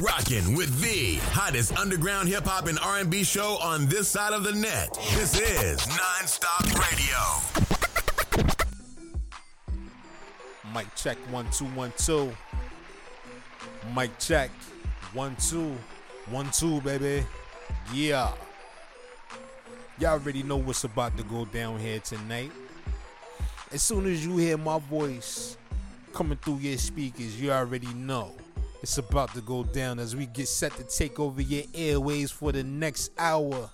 rocking with the hottest underground hip hop and R&B show on this side of the net. This is Nonstop Radio. Mic check one two one two. Mic check one two one two baby. Yeah. Y'all already know what's about to go down here tonight. As soon as you hear my voice coming through your speakers, you already know it's about to go down as we get set to take over your airways for the next hour.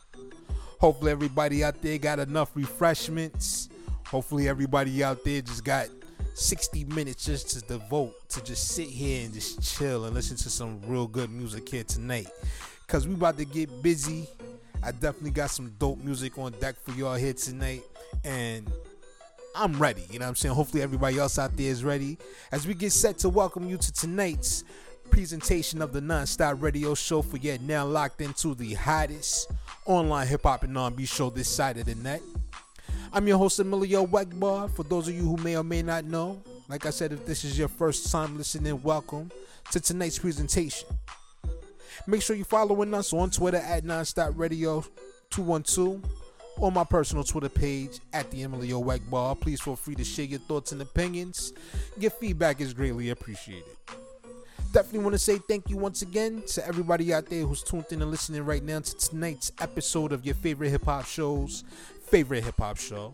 Hopefully, everybody out there got enough refreshments. Hopefully, everybody out there just got 60 minutes just to devote to just sit here and just chill and listen to some real good music here tonight. Cause we about to get busy. I definitely got some dope music on deck for y'all here tonight. And I'm ready. You know what I'm saying? Hopefully everybody else out there is ready. As we get set to welcome you to tonight's presentation of the non-stop radio show for yet now locked into the hottest online hip hop and R&B show this side of the net. I'm your host Emilio Wegbar. For those of you who may or may not know, like I said, if this is your first time listening, welcome to tonight's presentation. Make sure you're following us on Twitter at Nonstop Radio 212 or my personal Twitter page at the Emilio Wegbar. Please feel free to share your thoughts and opinions. Your feedback is greatly appreciated definitely want to say thank you once again to everybody out there who's tuned in and listening right now to tonight's episode of your favorite hip hop show's favorite hip hop show.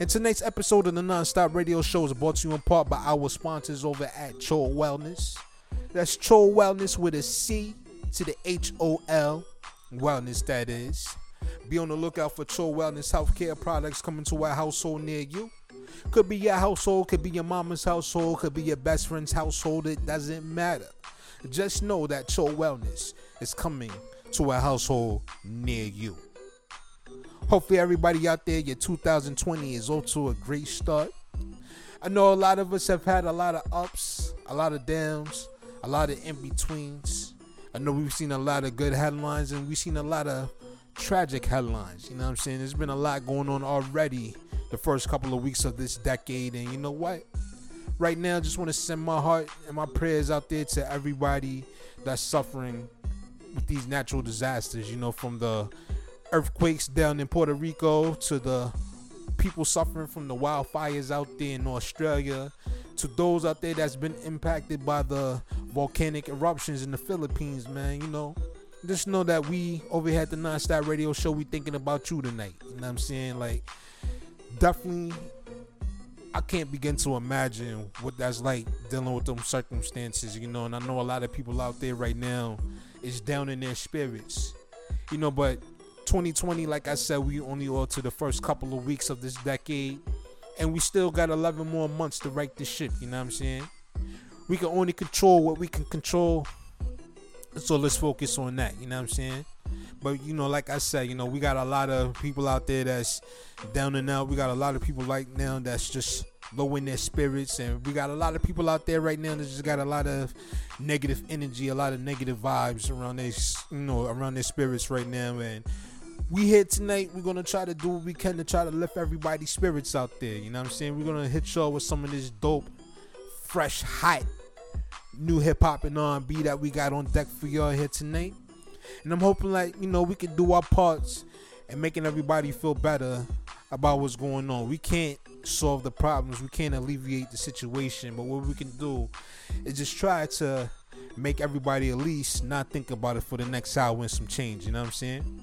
And tonight's episode of the Nonstop Radio Show is brought to you in part by our sponsors over at Chol Wellness. That's Chol Wellness with a C to the H O L Wellness, that is. Be on the lookout for Chol Wellness healthcare products coming to a household near you. Could be your household, could be your mama's household, could be your best friend's household. It doesn't matter. Just know that Chol Wellness is coming to a household near you. Hopefully, everybody out there, your 2020 is off to a great start. I know a lot of us have had a lot of ups, a lot of downs, a lot of in betweens. I know we've seen a lot of good headlines and we've seen a lot of tragic headlines. You know what I'm saying? There's been a lot going on already the first couple of weeks of this decade. And you know what? Right now, I just want to send my heart and my prayers out there to everybody that's suffering with these natural disasters. You know, from the earthquakes down in Puerto Rico to the people suffering from the wildfires out there in Australia to those out there that's been impacted by the volcanic eruptions in the Philippines, man. You know, just know that we over here at the Nonstop Radio Show, we thinking about you tonight. You know what I'm saying? Like, definitely I can't begin to imagine what that's like dealing with them circumstances, you know. And I know a lot of people out there right now is down in their spirits, you know. But 2020, like I said, we only all to the first couple of weeks of this decade, and we still got 11 more months to right this ship. You know what I'm saying? We can only control what we can control, so let's focus on that. You know what I'm saying? But you know, like I said, you know, we got a lot of people out there that's down and out. We got a lot of people right now that's just low in their spirits, and we got a lot of people out there right now that just got a lot of negative energy, a lot of negative vibes around their, you know, around their spirits right now. And we here tonight. We're gonna try to do what we can to try to lift everybody's spirits out there. You know what I'm saying? We're gonna hit y'all with some of this dope, fresh, hot, new hip hop and R&B that we got on deck for y'all here tonight. And I'm hoping like, you know, we can do our parts and making everybody feel better about what's going on. We can't solve the problems, we can't alleviate the situation, but what we can do is just try to make everybody at least not think about it for the next hour and some change, you know what I'm saying?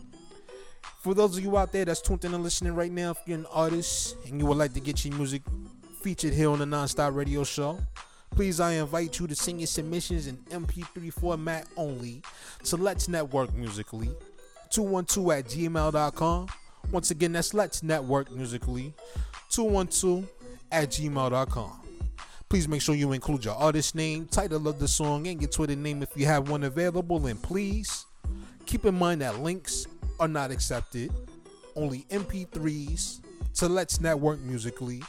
For those of you out there that's tuned in and listening right now, if you're an artist and you would like to get your music featured here on the Nonstop Radio Show, Please, I invite you to send your submissions in MP3 format only to Let's Network Musically 212 at gmail.com. Once again, that's Let's Network Musically 212 at gmail.com. Please make sure you include your artist name, title of the song, and your Twitter name if you have one available. And please keep in mind that links are not accepted, only MP3s to Let's Network Musically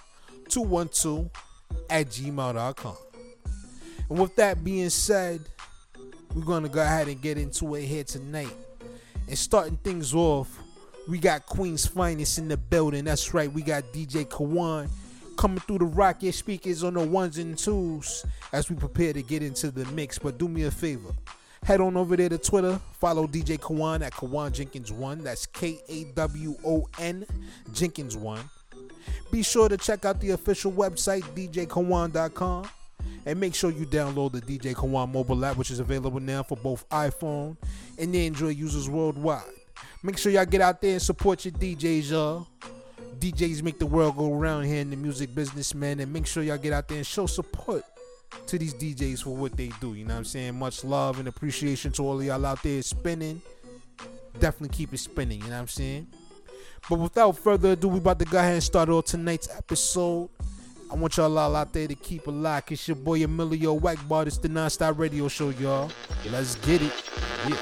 212 at gmail.com. And with that being said, we're gonna go ahead and get into it here tonight. And starting things off, we got Queen's Finest in the building. That's right, we got DJ Kawon coming through the rocket speakers on the ones and twos as we prepare to get into the mix. But do me a favor. Head on over there to Twitter. Follow DJ Kawon at Kawon Jenkins1. That's K A W O N Jenkins1. Be sure to check out the official website, djkawon.com. And make sure you download the DJ Kawon mobile app, which is available now for both iPhone and Android users worldwide. Make sure y'all get out there and support your DJs, y'all. DJs make the world go around here in the music business, man. And make sure y'all get out there and show support to these DJs for what they do. You know what I'm saying? Much love and appreciation to all y'all out there spinning. Definitely keep it spinning, you know what I'm saying? But without further ado, we about to go ahead and start off tonight's episode. I want y'all all out there to keep it locked. It's your boy Emilio Wackbar. It's the Nonstop Radio Show, y'all. Let's get it. Yeah.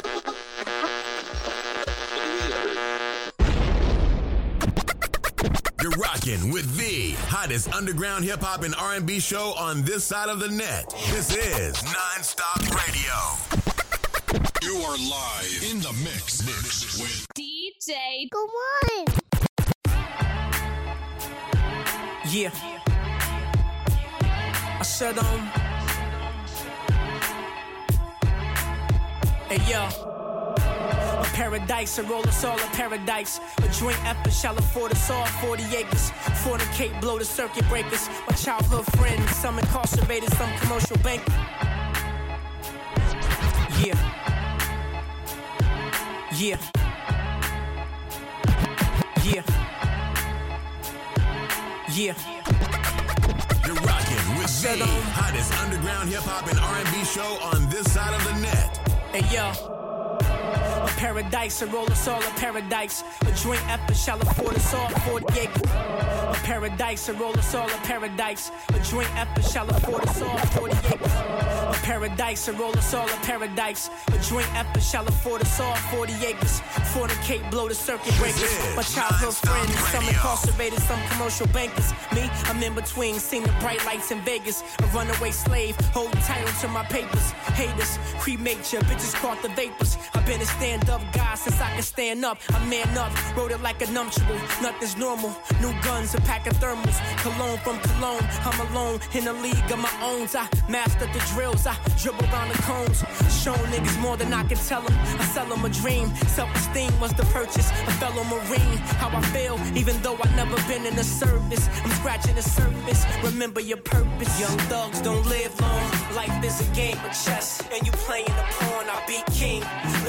You're rocking with the hottest underground hip hop and R&B show on this side of the net. This is Nonstop Radio. You are live in the mix, mix with DJ. Go on. Yeah. I said, um. Hey, yo. A paradise, a roll us all a paradise. A joint effort shall afford us all 40 acres. Fornicate, blow the circuit breakers. My childhood friends, some incarcerated, some commercial banker. Yeah. Yeah. Yeah. Yeah. Said, um, hottest underground hip hop and R&B show on this side of the net. Hey yo. A paradise, a roll us all a paradise. A joint effort shall afford us all 40 acres. A paradise, a roll us all a paradise. A joint effort shall afford us all 40 acres. A paradise, a roll us all a paradise. A joint effort shall afford us all 40 acres. Fornicate, blow the circuit breakers. My childhood friends, some incarcerated, some commercial bankers. Me, I'm in between, seen the bright lights in Vegas. A runaway slave, holding title to my papers. Haters, cremate ya, bitches caught the vapors. I've been a stand up guy since I can stand up. I man up, wrote it like a nuptial. Nothing's normal. New guns, a pack of thermals. Cologne from Cologne. I'm alone in a league of my own. I mastered the drills. I dribble around the cones. Show niggas more than I can tell them. I sell them a dream. Self esteem was the purchase. A fellow Marine. How I feel, even though I never been in the service. I'm scratching the surface. Remember your purpose. Young thugs don't live long. Life is a game of chess. And you playing the pawn, I be king.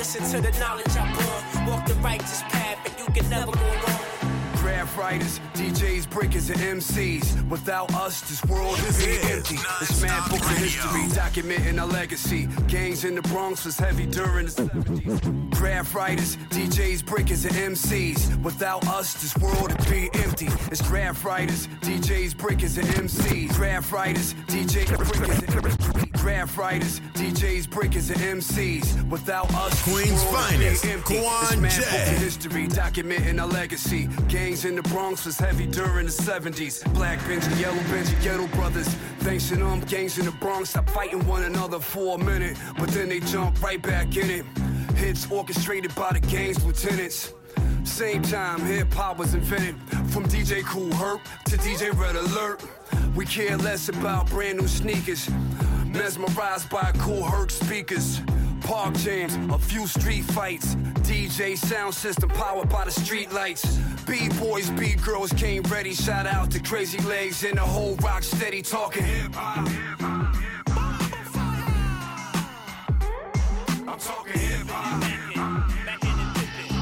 Listen to the knowledge I born. Walk the righteous path, and you can never go wrong. Graph writers, DJs, breakers, and MCs. Without us, this world would be is empty. It's mad books of history documenting our legacy. Gangs in the Bronx was heavy during the 70s. Graph writers, DJs, breakers, and MCs. Without us, this world would be empty. It's graph writers, DJs, breakers, and MCs. Graph writers, DJs, breakers, and Graph writers, DJs, breakers, and MCs. Without us, Queen's world would be finest, Kwan J. history documenting our legacy. Gangs in the Bronx was heavy during the 70s. Black Benji, Yellow Benji, Ghetto Brothers. Thanks to them, gangs in the Bronx stopped fighting one another for a minute, but then they jumped right back in it. Hits orchestrated by the gang's lieutenants. Same time, hip hop was invented. From DJ Kool Herc to DJ Red Alert. We care less about brand new sneakers. Mesmerized by Kool Herc speakers. Park jams, a few street fights. DJ sound system powered by the street lights. B-boys, B-girls came ready. Shout out to Crazy Legs and the whole rock steady talking hip hop. I'm talking hip hop.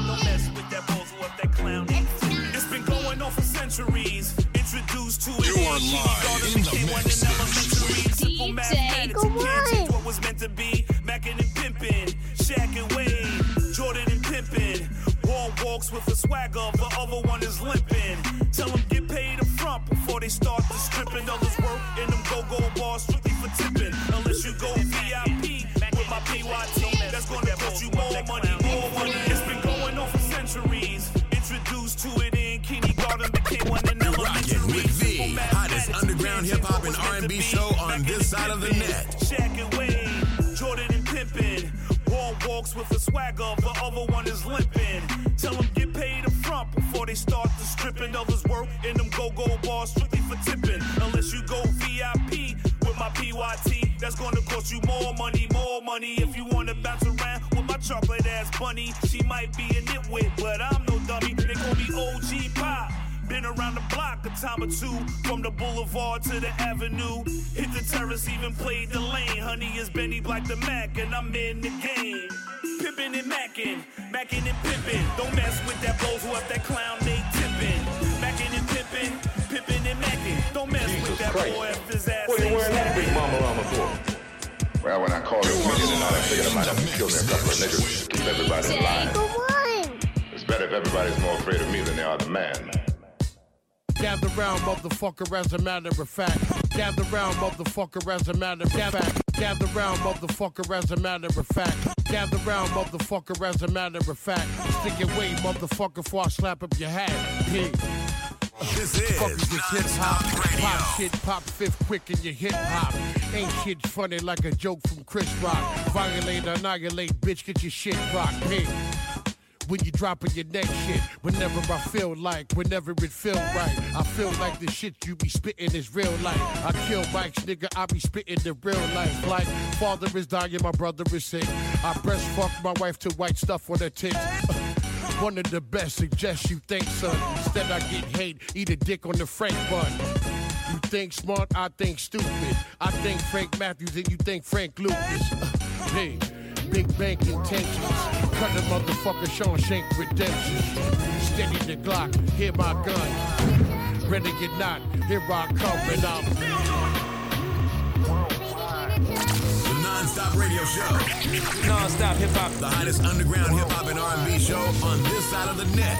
Don't mess with that bozo up that clown. It's been going on for centuries. Introduced to it You are in live in the became mix, to be. Mackin' and pimpin', Shaq and Wade, Jordan and pimpin'. One walks with a swagger, the other one is limping. Tell them get paid up front before they start the stripping. Others work in them go-go bars strictly for tipping. Unless you go VIP with my PYT, that's gonna cost you more money, more money. It's been going on for centuries. Introduced to it in kindergarten, became one in elementary. rocking with the hottest underground and what was meant R&B show on this side of the net. With swagger, the other one is limping. Tell them get paid up front before they start the stripping. Others work in them go-go bars strictly for tipping. Unless you go VIP with with my PYT. That's gonna cost you more money, more money. If you wanna bounce around with my chocolate ass bunny, she might be a nitwit, but I'm no Been around the block a time or two, from the boulevard to the avenue. Hit the terrace, even played the lane. Honey is Benny Black the Mac, and I'm in the game. Pippin' and mackin', mackin' and pippin'. Don't mess with that blows who up that clown they tippin'. Mackin' and pippin', pippin' and mackin'. Don't mess Jesus with that Christ. boy if his ass What are you ain't wearing that big snapping. mama llama for? Well, when I called it million and all that figured I might have to kill me a couple of niggas to keep everybody in line. It's better if everybody's more afraid of me than they are the man. Gather round, motherfucker, as a matter of fact. Gather round, motherfucker, as a matter of fact. Gather round, motherfucker, as a matter of fact. Gather round, motherfucker, as a matter of fact. Stick your way, motherfucker, before I slap up your hat. Pig. This is hip hop. Pop shit, pop fifth quick in your hip hop. Ain't shit funny like a joke from Chris Rock. Violate, annihilate, bitch, get your shit rocked. Pig. When you dropping your neck shit, whenever I feel like, whenever it feel right, I feel like the shit you be spitting is real life. I kill bikes, nigga, I be spitting the real life. Like, father is dying, my brother is sick. I breastfuck my wife to white stuff on her tits. One of the best, suggest you think, son. Instead, I get hate, eat a dick on the Frank bun. You think smart, I think stupid. I think Frank Matthews and you think Frank Lucas. hey, big bank intentions. Cut the motherfucker Sean Shank redemption. Steady the Glock, hear my gun. Ready or not, here I come and I'm. The non-stop radio show. Non-stop hip hop. The hottest underground hip hop and R&B show on this side of the net.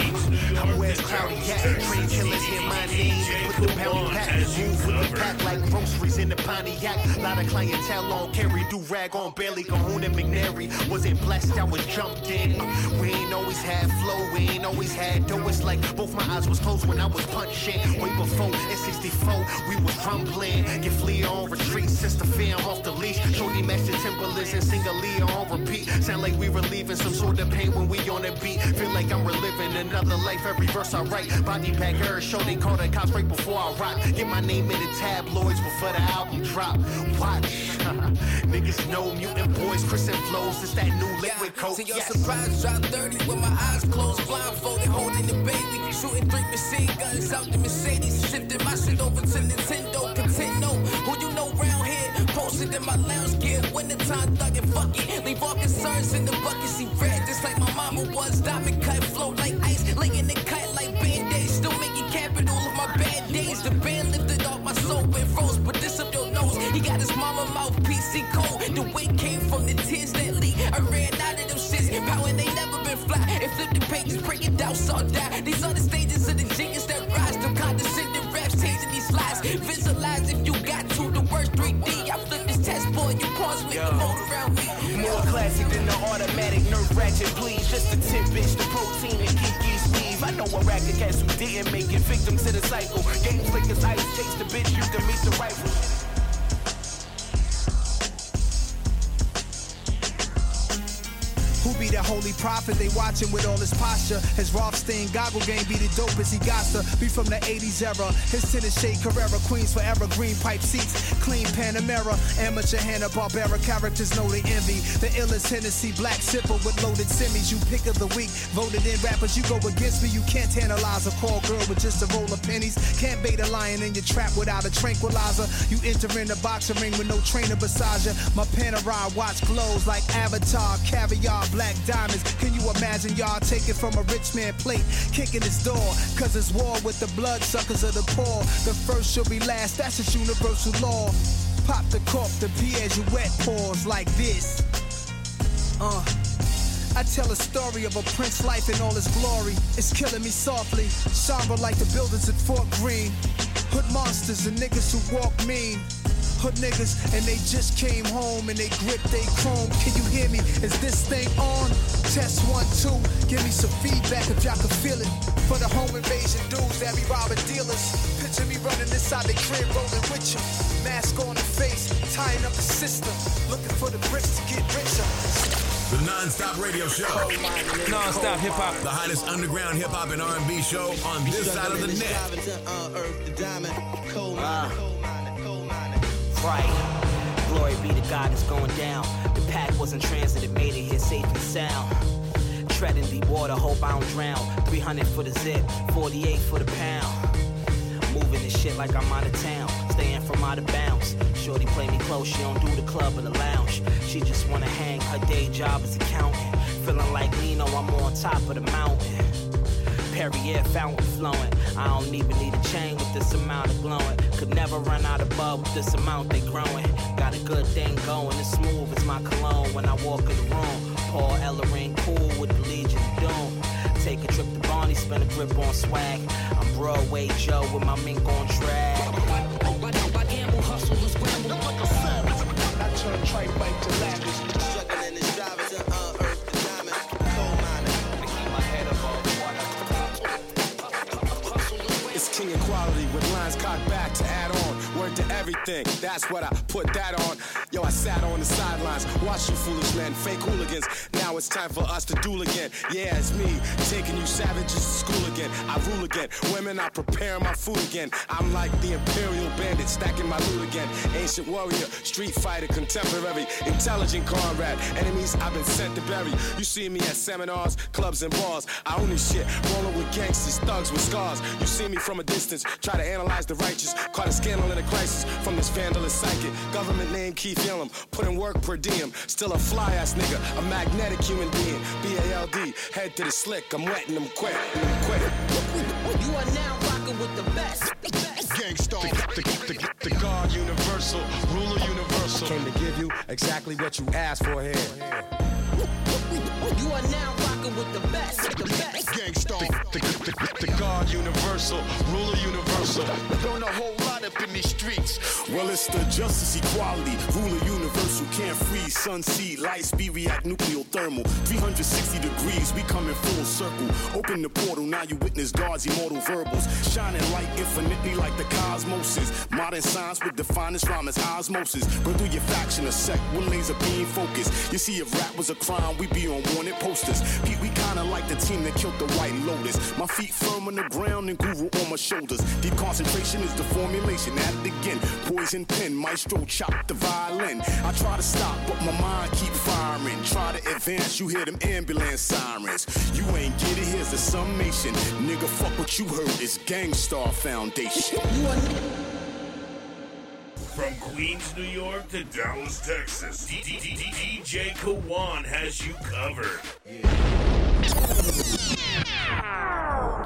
I'm West Cloudy Cat, train killers hear my name Put the bounty pack. Move with the pack like groceries in the Pontiac. Lot of clientele on carry, do rag on Bailey, Cahoon and McNary. Wasn't blessed, I was jumped in. We ain't always had flow, we ain't always had dough. It's like both my eyes was closed when I was punching. Way before in 64, we was rumbling. Get Flea on retreat, sister fear I'm off the leash. Shorty match the Timberlands and sing a Leah on repeat. Sound like we relieving some sort of pain when we on the beat. Feel like I'm reliving another life every verse I write. Body bag her show, they call the cops right before I rock. Get my name in the tabloids before the album drop. Watch. Niggas know mutant boys, Chris and flows. It's that new liquid coke. To your Yes. surprise, drop 30 with my eyes closed, blindfolded, holding the baby. Shooting three machine guns out the Mercedes. Shifting my shit over to Nintendo. Nintendo, who you know round here? Posted in my lounge gear. Wintertime thuggin', fuck it. Leave all concerns in the bucket. See red, just like my mama was. Diamond cut, flow like ice. Laying in the cut like band-aids. Still making capital of my bad days. The band lifted off my soul and froze. But this up your nose. He got his mama mouthpiece, he cold. The weight came from the tears that leak. I ran out of them shits. Power they never been fly. And flip the pages, break it down, saw die. These the stages ratchet, please. Just a tidbit, the protein and Kiki Steve. I know a racket cats who didn't make it, victim to the cycle. Game flickers, ice, chase the bitch, you can meet the rifle. That holy prophet they watching with all his posture? His Rothstein goggle game be the dopest he got to be from the 80s era. His tennis shade Carrera, Queens forever, green pipe seats, clean Panamera, amateur Hanna Barbera characters know they envy. The illest Hennessy black sipper with loaded semis. You pick of the week, voted in rappers. You go against me, you can't tantalize a call girl with just a roll of pennies. Can't bait a lion in your trap without a tranquilizer. You enter in the boxing ring with no trainer beside you. My Panerai watch glows like Avatar, caviar, black diamonds. Can you imagine y'all taking from a rich man plate, kicking his door? Cause it's war with the bloodsuckers of the poor. The first shall be last, that's just universal law. Pop the cork, the Piaget pause like this. Uh. I tell a story of a prince life in all his glory. It's killing me softly, somber like the buildings at Fort Greene. Hood monsters and niggas who walk mean. Hood niggas and they just came home and they grip they chrome. Can you hear me? Is this thing on? Test one, two. Give me some feedback if y'all can feel it. For the home invasion dudes that be robbing dealers. Picture me running inside the crib, rolling with you. Mask on the face, tying up the system. Looking for the bricks to get richer. The non-stop radio show. Non-stop hip hop. The hottest underground hip hop and R&B show on this side of the net. Right. Glory be to God, it's going down. The pack was in transit, it made it here safe and sound. Treading deep water, hope I don't drown. 300 for the zip, 48 for the pound. Moving this shit like I'm out of town. Staying from out of bounds. Shorty play me close, she don't do the club or the lounge. She just wanna hang, her day job is accounting. Feeling like Lino, I'm on top of the mountain. Perrier fountain flowing. I don't even need a chain with this amount of glowing. Could never run out of bud with this amount they growing. Got a good thing going, it's smooth as my cologne when I walk in the room. Paul Ellering, cool with the Legion of Doom. Take a trip to Barney, spend a grip on swag. I'm Broadway Joe with my mink on track. Everything, that's what I put that on. Yo, I sat on the sidelines, watch you foolish men, fake hooligans. Now it's time for us to duel again. Yeah, it's me, taking you savages to school again. I rule again. Women, I prepare my food again. I'm like the imperial bandit, stacking my loot again. Ancient warrior, street fighter, contemporary, intelligent comrade. Enemies I've been sent to bury. You see me at seminars, clubs, and bars. I own this shit, rolling with gangsters, thugs with scars. You see me from a distance, try to analyze the righteous. Caught a scandal in a crisis from this vandalist psychic. Government name Keith Yellum, putting work per diem. Still a fly ass nigga, a magnetic human being. B-A-L-D, head to the slick, I'm wetting them quick. I'm quick. You are now rocking with the best. Gang Starr. The, the, the, the God universal, ruler universal. I Came to give you exactly what you asked for here. You are now rocking with the best. The best. Gang Starr. The, the, the, the God universal, ruler universal. Learn a whole lot up in these streets. Well, it's the justice, equality, ruler universal, can't freeze, sun, sea, light speed, react, nuclear thermal. 360 degrees, we come in full circle. Open the portal, now you witness God's immortal verbals. Shining light infinitely like the cosmoses. Modern science with the finest rhyme as osmosis. Burn through your faction, a sect with laser beam focus. You see, if rap was a crime, we'd be on wanted posters. Pete, we kinda like the team that killed the White Lotus. My feet firm on the ground and guru on my shoulders. Deep concentration is the formulation. At it again, poison pen, maestro chop the violin. I try to stop, but my mind keep firing. Try to advance, you hear them ambulance sirens. You ain't get it, here's the summation. Nigga, fuck what you heard, it's Gang Starr Foundation. From Queens, New York to Dallas, Texas, DJ Kawon has you covered.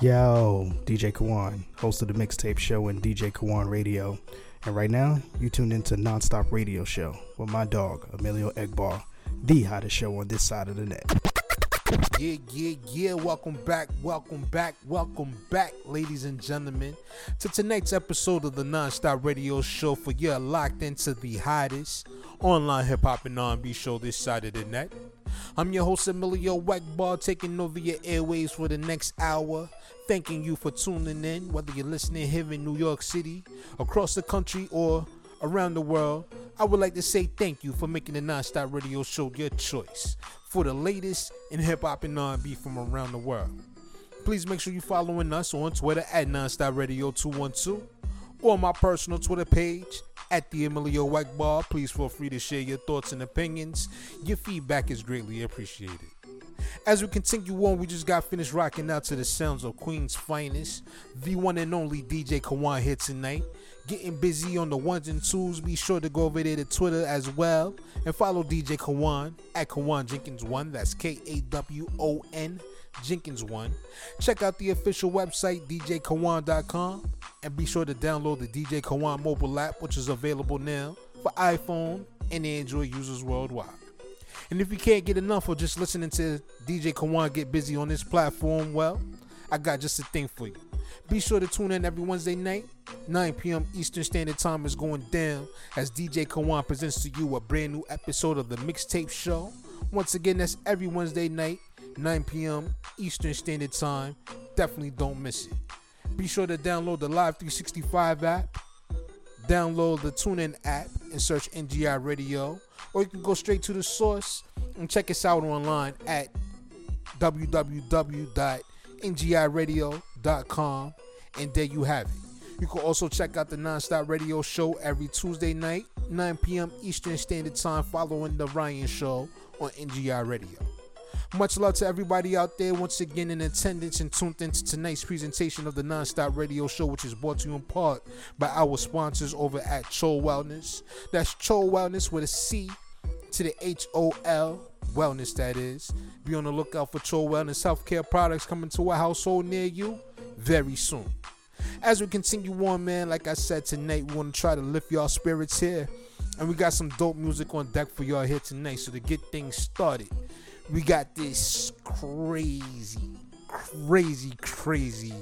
Yo, DJ Kawon, host of the Mixtape Show and DJ Kawon Radio. And right now, you tuned into Nonstop Radio Show with my dog, Emilio Egbar, the hottest show on this side of the net. Yeah, yeah, yeah. Welcome back, welcome back, welcome back, ladies and gentlemen, to tonight's episode of the Nonstop Radio Show. For you're locked into the hottest online hip hop and R&B show this side of the net. I'm your host Emilio Weckbar, taking over your airways for the next hour. Thanking you for tuning in, whether you're listening here in New York City, across the country, or around the world. I would like to say thank you for making the Nonstop Radio Show your choice for the latest in hip hop and R&B from around the world. Please make sure you're following us on Twitter at Nonstop Radio 212 or my personal Twitter page at the Emilio Weckbar. Please feel free to share your thoughts and opinions. Your feedback is greatly appreciated. As we continue on, we just got finished rocking out to the sounds of Queen's finest, the one and only DJ Kawon here tonight. Getting busy on the ones and twos. Be sure to go over there to Twitter as well and follow DJ Kawon at Kawon Jenkins One. That's K A W O N Jenkins One. Check out the official website djkawon.com and be sure to download the DJ Kawon mobile app, which is available now for iPhone and Android users worldwide. And if you can't get enough of just listening to DJ Kawon get busy on this platform, well, I got just a thing for you. Be sure to tune in every Wednesday night, 9 p.m. Eastern Standard Time is going down as DJ Kawon presents to you a brand new episode of the Mixtape Show. Once again, that's every Wednesday night, 9 p.m. Eastern Standard Time. Definitely don't miss it. Be sure to download the Live 365 app, download the TuneIn app, and search NGI Radio, or you can go straight to the source And check us out online at www.ngiradio.com. And there you have it. You can also check out the Nonstop Radio Show every Tuesday night, 9 p.m. Eastern Standard Time, following the Ryan Show on NGI Radio. Much love to everybody out there once again in attendance and tuned into tonight's presentation of the Nonstop Radio Show, which is brought to you in part by our sponsors over at Chol Wellness. That's Chol Wellness with a C to the H O L Wellness, that is. Be on the lookout for Chol Wellness healthcare products coming to a household near you very soon. As we continue on, man, like I said tonight, we want to try to lift y'all spirits here. And we got some dope music on deck for y'all here tonight. So to get things started, we got this crazy, crazy, crazy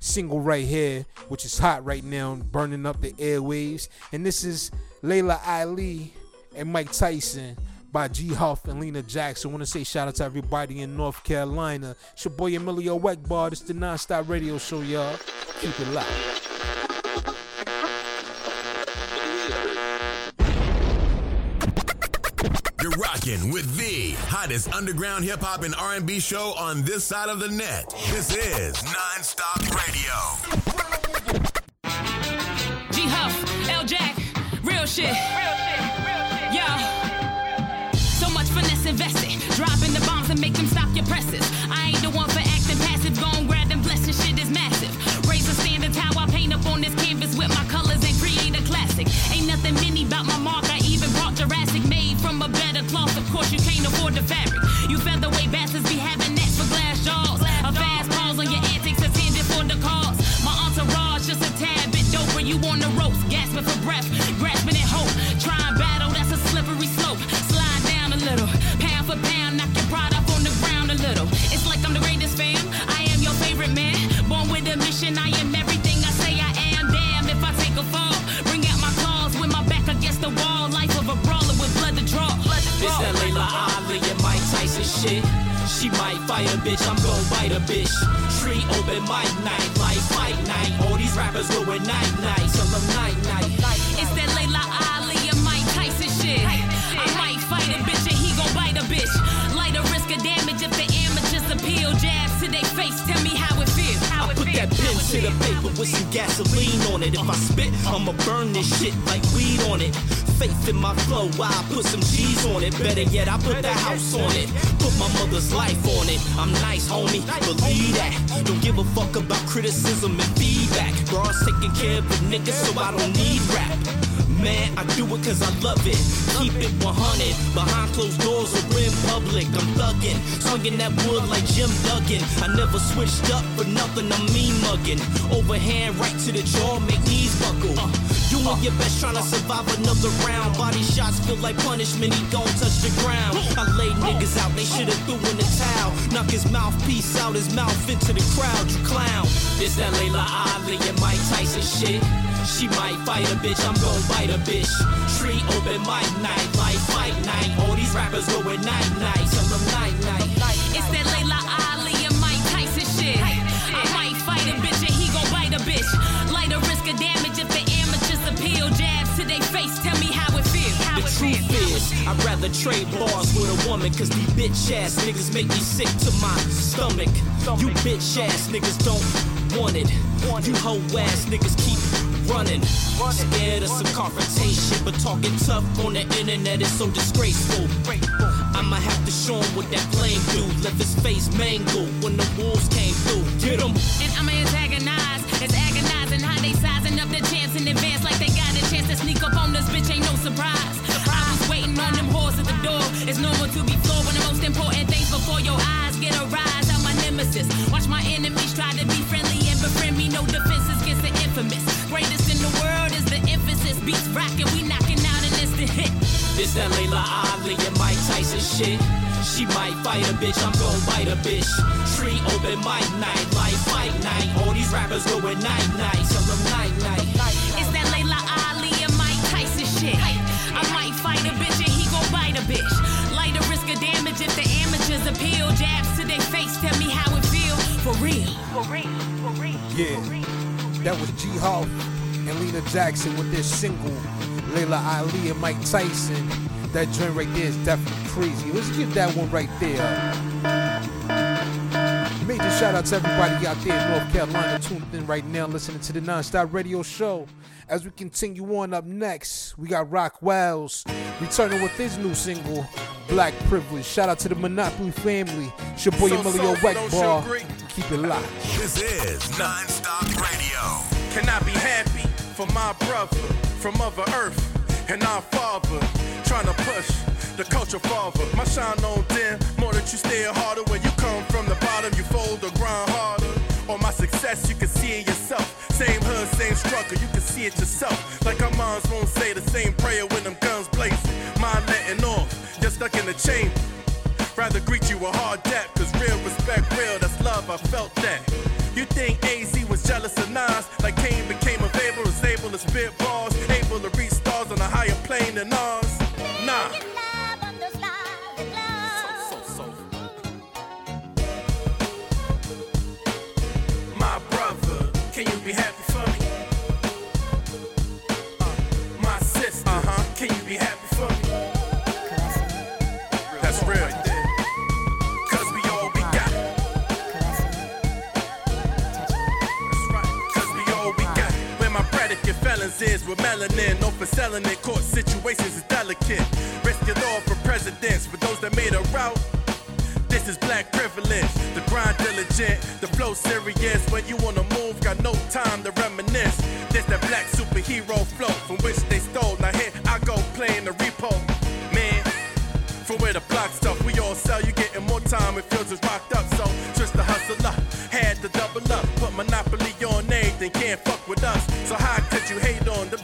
single right here, which is hot right now, burning up the airwaves. And this is Laila Ali and Mike Tyson by G Huff and Lena Jackson. I want to say shout out to everybody in North Carolina. It's your boy Emilio Weckbar. It's the Nonstop Radio Show, y'all. Keep it locked. You're rocking with the hottest underground hip hop and R&B show on this side of the net. This is Nonstop Radio. G Huff, L Jack, real shit. Yeah. Make them stop your presses. Fight a bitch, I'm gon' bite a bitch. Street open mic night, like fight night. All these rappers going night night, tell them night night. It's that Laila Ali and Mike Tyson shit. I might fight a bitch and he gon' bite a bitch. Light a risk of damage if the amateurs appeal. Jabs to their face, tell me how it feels. How it Put that pen to the paper with some gasoline on it. If I spit, I'ma burn this shit like weed on it. Faith in my flow, I put some G's on it. Better yet, I put the house on it. Put my mother's life on it. I'm nice, homie, believe that. Don't give a fuck about criticism and feedback. Bros taking care of the niggas, so I don't need rap. Man, I do it cause I love it. Keep it 100. Behind closed doors or in public, I'm thuggin'. Swinging that wood like Jim Duggan. I never switched up for nothing, I'm mean mugging. Overhand right to the jaw, make knees buckle. Uh, doing your best trying to survive another round. Body shots feel like punishment, he gon' touch the ground. I laid niggas out, they should've threw in the towel. Knock his mouthpiece out, his mouth into the crowd, you clown. This that Laila Ali and Mike Tyson shit. She might fight a bitch, I'm gon' bite a bitch. Street open mic night, like fight night. All these rappers going night night, tell them night night. It's that Laila Ali and Mike Tyson shit. I might fight a bitch and he gon' bite a bitch. Light a risk of damage if the amateurs appeal. Jabs to their face, tell me how it feels. How The it truth feels. is, I'd rather trade bars with a woman, cause these bitch ass niggas make me sick to my stomach. You bitch ass niggas don't want it. You hoe ass niggas keep running. Scared of some confrontation, but talking tough on the internet is so disgraceful. I'ma have to show him what that plane do. Left his face mangled when the wolves came through. Get him. And I'ma antagonize. It's agonizing how they sizing up the chance in advance like they got a chance to sneak up on this bitch. Ain't no surprise. I was waiting on them whores at the door. It's normal to be floored when the most important things before your eyes get a rise. Nemesis. Watch my enemies try to be friendly and befriend me. No defenses against the infamous. Greatest in the world is the emphasis. Beats rocking, we knocking out an instant hit. This that Laila Ali and Mike Tyson shit. She might fight a bitch, I'm gon' bite a bitch. Street open mic night, like fight night. All these rappers going night night, tell them night night. It's that Laila Ali and Mike Tyson shit. I might fight a bitch and he gon' bite a bitch. Light a risk of damage if the amateurs appeal. Jabs to tell me how it feel. For real. For real. For real. Yeah, that was G Huff and Lena Jackson with their single Laila Ali and Mike Tyson. That joint right there is definitely crazy. Let's give that one right there. Major shout out to everybody out there in North Carolina tuned in right now, listening to the Nonstop Radio Show. As we continue on up next, we got Rock Wells returning with his new single, Black Privilege. Shout out to the Monopoly family. It's your boy So Emilio soulful, Weckbar. Keep it locked. This is Nonstop Radio. Can I be happy for my brother from Mother Earth and our father trying to push the culture forward? My shine on them, more that you stay harder when you come from the bottom. You fold or grind harder. On my success, you can see it yourself. Same hood, same struggle, you can see it yourself. Like our moms won't say the same prayer when them guns blazing. Mine letting off, you're stuck in the chamber. Rather greet you a hard debt, cause real respect, real, that's love, I felt that. You think AZ was jealous of Nas, like Kane became available, was able to spit balls, is with melanin. No for selling in court situations is delicate. Risk it all for presidents. For those that made a route. This is black privilege. The grind diligent, the flow serious. When you wanna move, got no time to reminisce. This that black superhero flow from which they stole. Now here I go playing the repo. Man, from where the block stuff, we all sell. You getting more time, it feels it's rocked up. So switch the hustle up, had to double up. Put monopoly anything, can't fuck with us. So how could you hate on them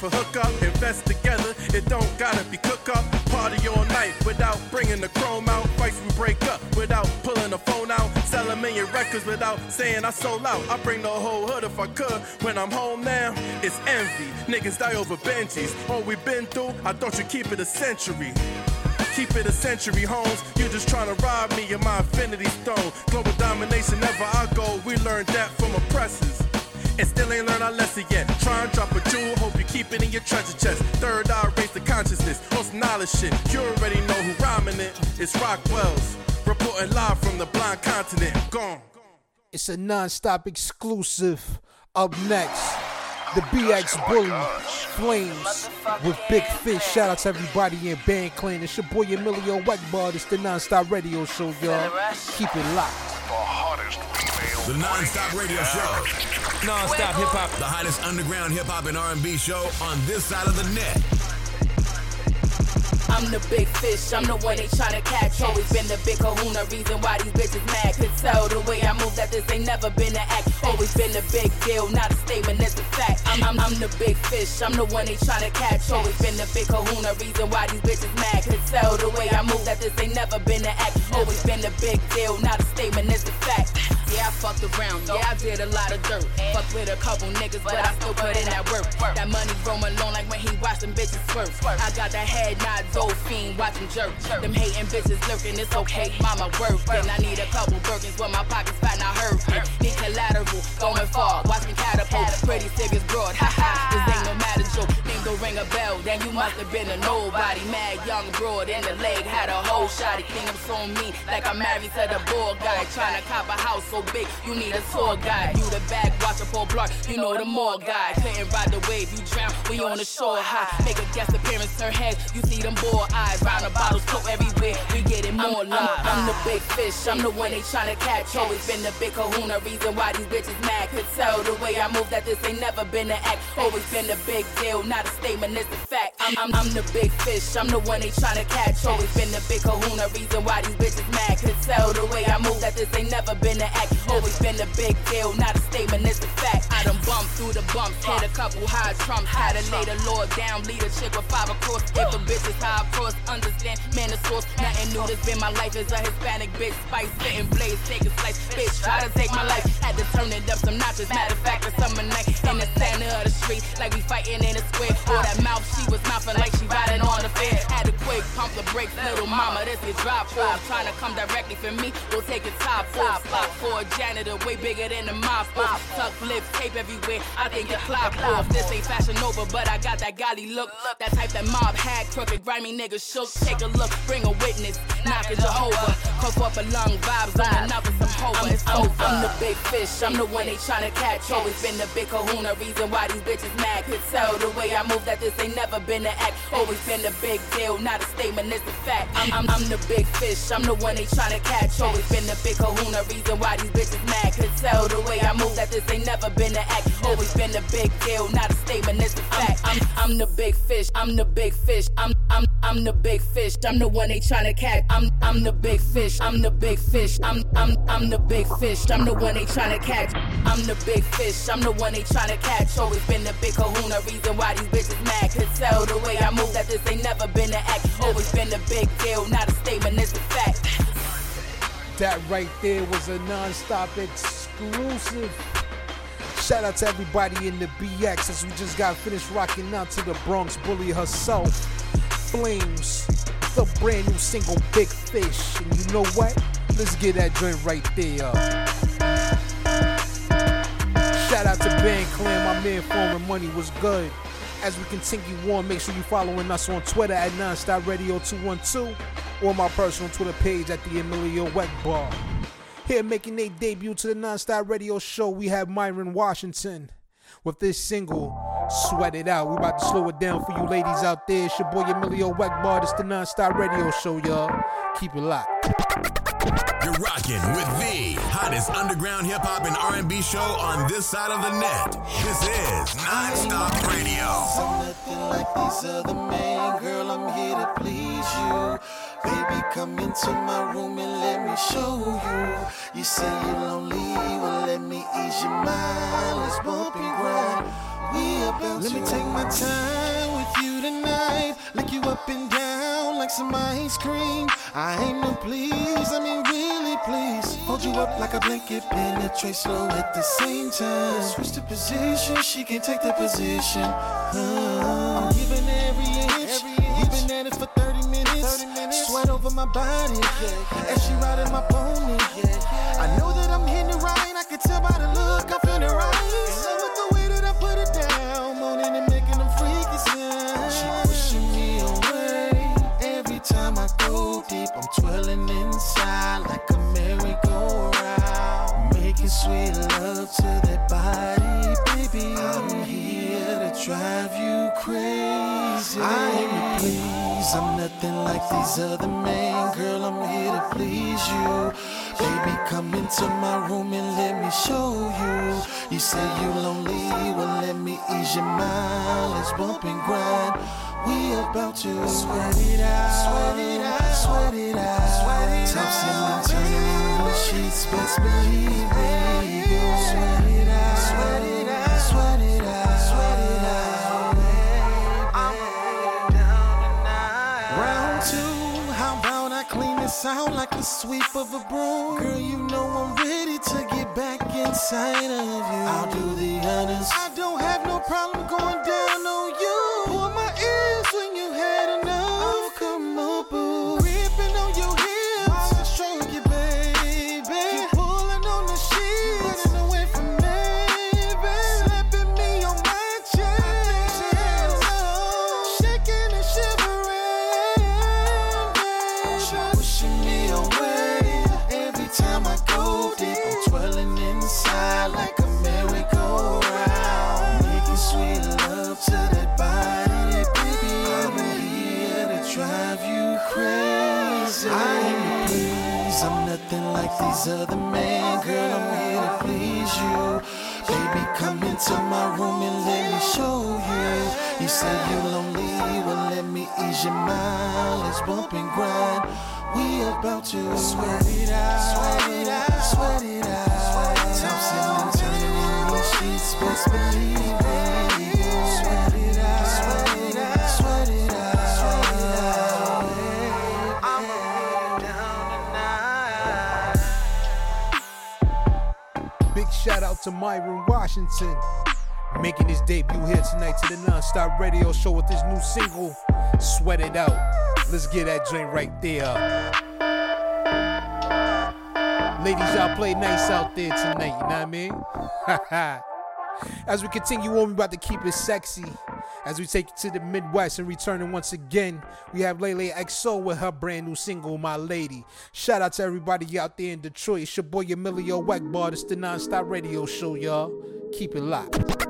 for hookup? Invest together, it don't gotta be cook up. Party all night without bringing the chrome out. Fights we break up without pulling the phone out. Sell a million records without saying I sold out. I bring the whole hood if I could. When I'm home now, it's envy. Niggas die over Benjis. All we been through, I thought you'd keep it a century. Keep it a century, Holmes. You just trying to rob me of my infinity stone. Global domination, never I go. We learned that from oppressors. And still ain't learned our lesson yet. Try and drop a jewel, hope you keep it in your treasure chest. Third eye, raise the consciousness. On some knowledge shit. You already know who rhyming it. It's Rockwell's. Reporting live from the blind continent. Gone. It's a non-stop exclusive. Up next, the BX Bully Flames with Big Fish. Shout out to everybody in Band Clan. It's your boy Emilio Weckbar. It's the non-stop radio show, y'all. Keep it locked. The non-stop radio show. Non-stop hip hop. The hottest underground hip hop and R&B show on this side of the net. I'm the big fish, I'm the one they tryna catch. Always been the big kahuna, reason why these bitches mad. Could tell the way I move that this ain't never been an act. Always been a big deal, not a statement, it's a fact. I'm, I'm, I'm the big fish, I'm the one they tryna catch. Always been the big kahuna, reason why these bitches mad. Could tell the way I move that this ain't never been an act. Always been a big deal, not a statement, it's a fact. Yeah, I fucked around, yeah, I did a lot of dirt. Fucked with a couple niggas, but I still put in that work. That money roam alone like when he watched them bitches swerve. I got that head nod, Zoe fiend, watch him jerk. Them hating bitches lurking, it's okay, mama work. And I need a couple Birkins when my pockets fat, not hurting. Need collateral, going far, watch me catapult. Pretty serious broad, ha ha, this ain't no matter joke. Name don't ring a bell, then you must have been a nobody. Mad young broad in the leg, had a whole shotty. Kingdoms so mean, like I'm married to the bull guy. Trying to cop a house so big, you need a tour guide. You the bag, watch a pull block, you know the more guy. Couldn't ride the wave, you drown, we on the shore high. Make a guest appearance, turn heads, you see them boar eyes. Round the bottles, coat everywhere, we getting more I'm, love. I'm, I'm the big fish, I'm the one they tryna catch. Always been the big kahuna, reason why these bitches mad. Could tell the way I move that this ain't never been an act. Always been a big deal, not a statement, it's a fact. fact. I'm, I'm, I'm the big fish, I'm the one they tryna catch. Always been the big kahuna, reason why these bitches mad. Could tell the way I move that this ain't never been an act. Always been a big deal, not a statement, it's a fact. I done bumped through the bumps, hit a couple high trumps. Had to lay the Lord down, lead a chick with five across. If a bitch is high across, understand, man, the source. Nothing new, this been my life as a Hispanic bitch. Spice, spitting blades, take a slice. Bitch, try to take my life. Had to turn it up some notches. Matter of fact, a summer night in the center of the street, like we fighting in a square. Or that mouth, she was mouthing like she riding on the fair. To quick pump the brakes, little mama, this is drop off. Trying to come directly for me, we'll take it top off. Spot for a janitor, way bigger than the mop off. Tuck lips, tape everywhere, I think it clop off. This ain't fashion over, but I got that golly look. That type that mob had, crooked, grimy niggas shook. Take a look, bring a witness, knockin' Jehovah. Cough up a lung, vibes on knock with some hover. It's over. I'm the big fish, I'm the one they tryna catch. Always been the big kahuna, reason why these bitches mad. Could tell the way I move that this ain't never been an act. Always been a big deal, not a statement, it's a fact. I'm, I'm, I'm the big fish, I'm the one they tryna catch. Always been the big kahuna, reason why these bitches mad. Could tell the way I move that this ain't never been an act. Always been a big deal, not a statement, it's a fact. I'm, I'm, I'm the big fish, I'm the big fish, I'm, I'm, I'm the big fish, I'm the one they tryna catch. I'm, I'm the big fish, I'm the big fish, I'm, I'm, I'm the big fish, I'm the one they tryna catch. I'm the big fish, I'm the one they tryna catch. Always been the big kahuna, reason why these bitches mad. Could tell the way I move that this ain't never been an act. Always been a big deal, not a statement, it's a fact. That right there was a non-stop exclusive. Shout out to everybody in the BX as we just got finished rocking out to the Bronx Bully herself. Flames, the brand new single Big Fish. And you know what? Let's get that joint right there. Shout out to Ben Clan, my man Foreign Money was good. As we continue on, make sure you're following us on Twitter at Nonstop Radio 212 or my personal Twitter page at the Emilio Weck Bar. Here making their debut to the Nonstop Radio show, we have Myron Washington with this single, Sweat It Out. We about to slow it down for you ladies out there. It's your boy Emilio Weck Bar. It's the Nonstop Radio show, y'all. Keep it locked. You're rocking with the hottest underground hip hop and R&B show on this side of the net. This is Nonstop Radio. I'm nothing like these other men, girl. I'm here to please you. Baby, come into my room and let me show you. You say you're lonely, well let me ease your mind. Let's bump and grind. We about let me take my time with you tonight. Lick you up and down like some ice cream. I ain't no please, I mean really please. Hold you up like a blanket, penetrate slow at the same time. Switch the position, she can take the position. Uh, I'm giving every inch. We've been at it for 30 minutes. Sweat over my body. Yeah. As she riding my pony. Yeah. I know that I'm hitting it right. I can tell by the look I'm I'm twirling inside like a merry-go-round. Making sweet love to that body, baby. I'm here to drive you crazy. I to please, I'm nothing like these other men. Girl, I'm here to please you. Baby, come into my room and let me show you. You say you lonely, well let me ease your mind. Let's bump and grind. We about to sweat it out, sweat it out, sweat it out, sweat it. Tossing and turning in the sheets, best believe me. Sweat it out, sweat it out, This like the sweep of a broom? Girl, you know I'm ready to get back inside of you. I'll do the honors. I don't have no problem going Is grind. We about to sweat it out, sweat it out, sweat it out. And turning in the sheets, best believe it. Sweat it out, sweat it out, sweat it out. Sweat it out. I'm down tonight. Big shout out to Myron Washington. Making his debut here tonight to the non-stop radio show with his new single, Sweat it out. Let's get that drink right there. Ladies, y'all play nice out there tonight, you know what I mean? As we continue on, we about to keep it sexy. As we take it to the Midwest and returning once again, we have Lele XO with her brand new single, My Lady. Shout out to everybody out there in Detroit. It's your boy Emilio Wackbard. It's the Nonstop Radio Show, y'all. Keep it locked.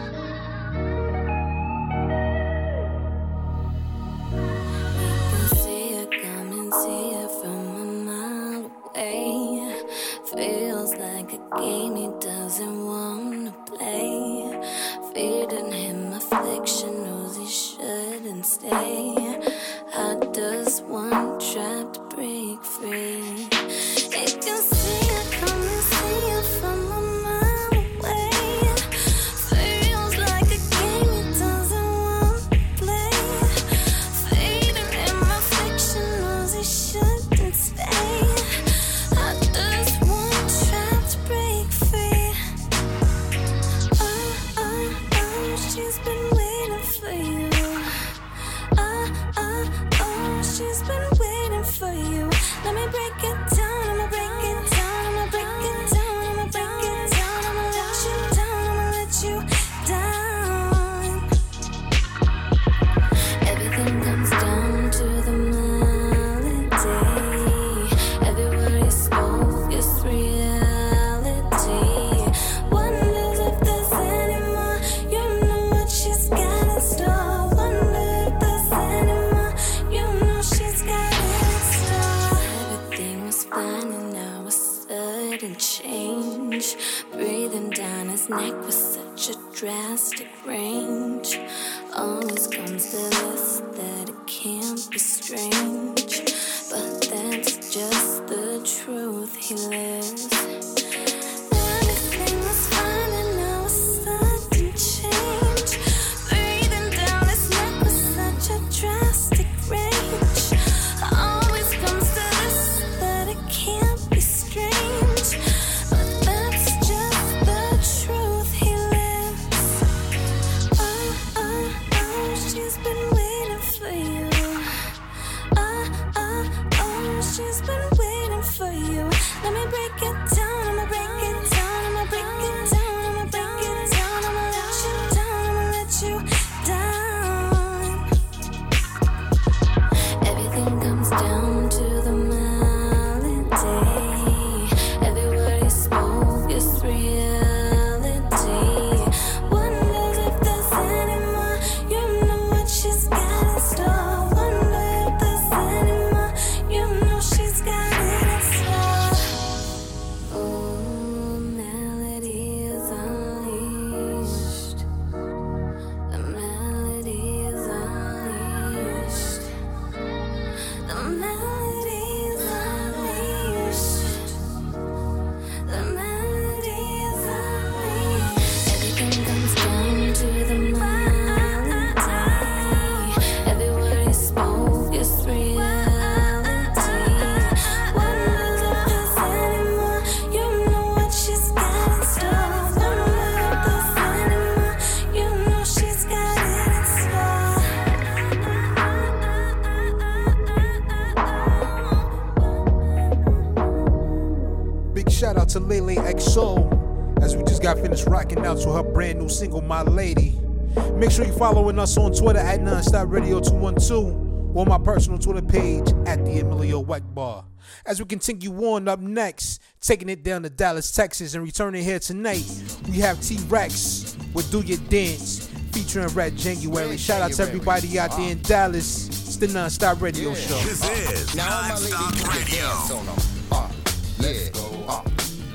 following us on Twitter at Nonstop Radio 212 or my personal Twitter page at the Emilio White Bar. As we continue on up next, taking it down to Dallas, Texas, and returning here tonight, we have T Rex with Do Your Dance featuring Red January. Shout out to everybody out there in Dallas. It's the Nonstop Radio yeah. Show. This uh, is now Nonstop Radio. Uh, let's go. Uh,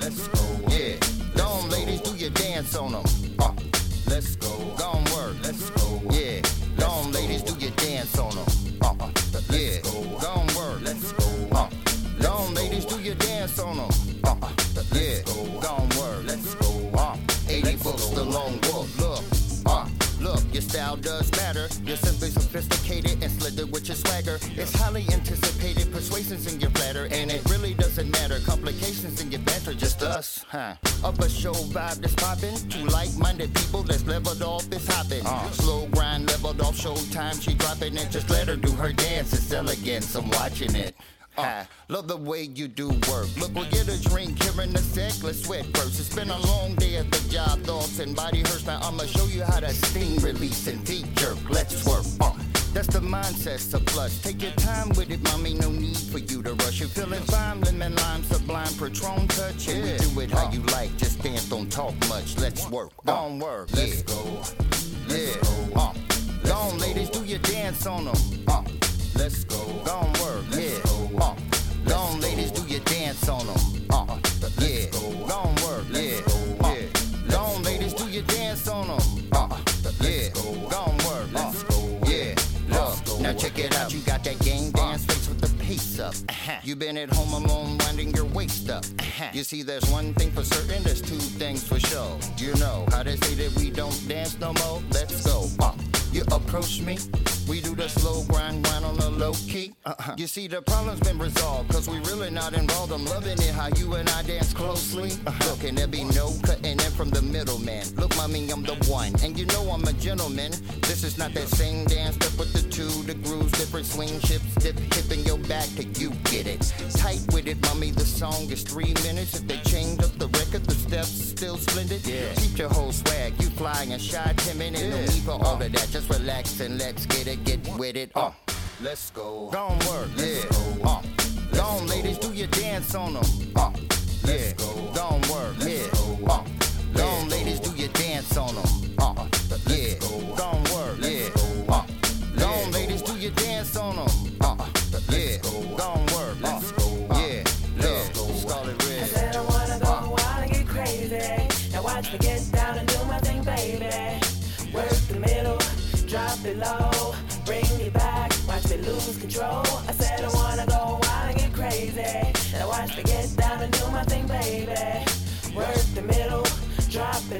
let's go. Yeah. Dumb ladies, do your dance on them. Uh, let's go. Let's go. Yeah. On, ladies, do your dance on them. Uh, uh, yeah. Go on, work. Let's go. Uh, on, ladies, do your dance on them. Uh, uh yeah. Go on, work. Let's go. Uh, 80 books, the long book. Look. Uh, Look, your style does matter. You're simply sophisticated slithered with your swagger. It's highly anticipated, persuasions in your flatter, and it really doesn't matter. Complications in your banter, just us, huh? Upper show vibe that's popping. Two like-minded people that's leveled off is hopping. Slow grind leveled off showtime. She dropping it. Just let her do her dance. It's elegance. I'm watching it. Uh, love the way you do work. Look, we'll get a drink here in a sec. Let's sweat first. It's been a long day at the job, thoughts and body hurts. Now I'ma show you how to steam release and deep jerk. Let's work. Uh, that's the mindset, a plus. Take your time with it, mommy. No need for you to rush. You're feeling fine, lemon lime, sublime, Patron touch. And we do it how you like. Just dance, don't talk much. Let's work. On work. Let's go. Yeah. Uh, go on, ladies, do your dance on them. Uh, let's go. Go on, work. Yeah. Uh, go on, ladies, do your dance on them. Now it out. You got that gang uh. dance face with the pace up. Uh-huh. You been at home alone, winding your waist up. Uh-huh. You see, there's one thing for certain, there's two things for sure. You know how they say that we don't dance no more. Let's go. Uh, you approach me, we do the slow grind, grind low key. Uh-huh. You see, the problem's been resolved, cause we really not involved. I'm loving it how you and I dance closely. Uh-huh. Look, and there be no cutting in from the middleman. Look, mommy, I'm the one, and you know I'm a gentleman. This is not that same dance, but with the two, the grooves, different swing ships, dip, hip in your back till you get it. Tight with it, mommy, the song is three minutes. If they change up the record, the steps still splendid. Yeah. Keep your whole swag, you fly and shy, timid, and no need for all of that. Just relax and let's get it, get with it. Uh, let's go. Go on, work, yeah. Uh, go on, ladies, do your dance on them. Uh, yeah. Go on, work, yeah. Uh, go on, ladies, do your dance on them. Uh, yeah.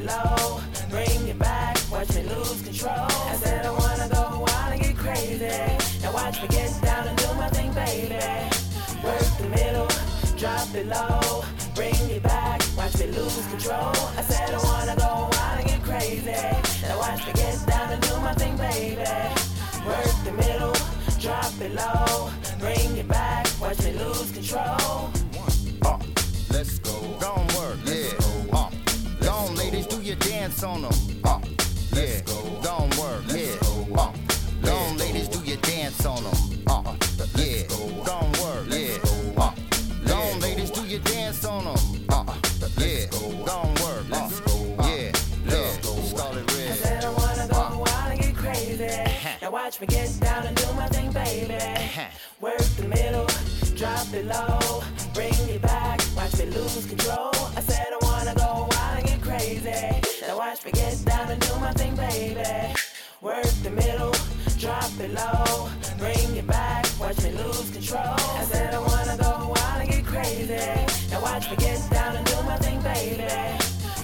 Low, bring it back. Watch me lose control. I said I wanna go wild and get crazy. Now watch me get down and do my thing, baby. Work the middle, drop it low, bring it back, watch me lose control. I said I wanna go wild and get crazy. Now watch me get down and do my thing, baby. Work the middle, drop it low, bring it back, watch me lose control. Do on them. Uh, yeah. Go on, work, yeah. Uh, go on, ladies, do your dance on them. Uh, yeah. Go on, work, yeah. Uh, go on, ladies, do your dance on them. Uh, yeah. Go on, work. Uh, yeah. Look, Scarlet I said I wanna go wild and get crazy. Now watch me get down and do my thing, baby. Work the middle, drop it low, bring it back, watch me lose control. I said I wanna go wild and get crazy. Watch me get down and do my thing, baby. Work the middle, drop it low, bring it back, watch me lose control. I said I wanna go wild and get crazy. Now watch me get down and do my thing, baby.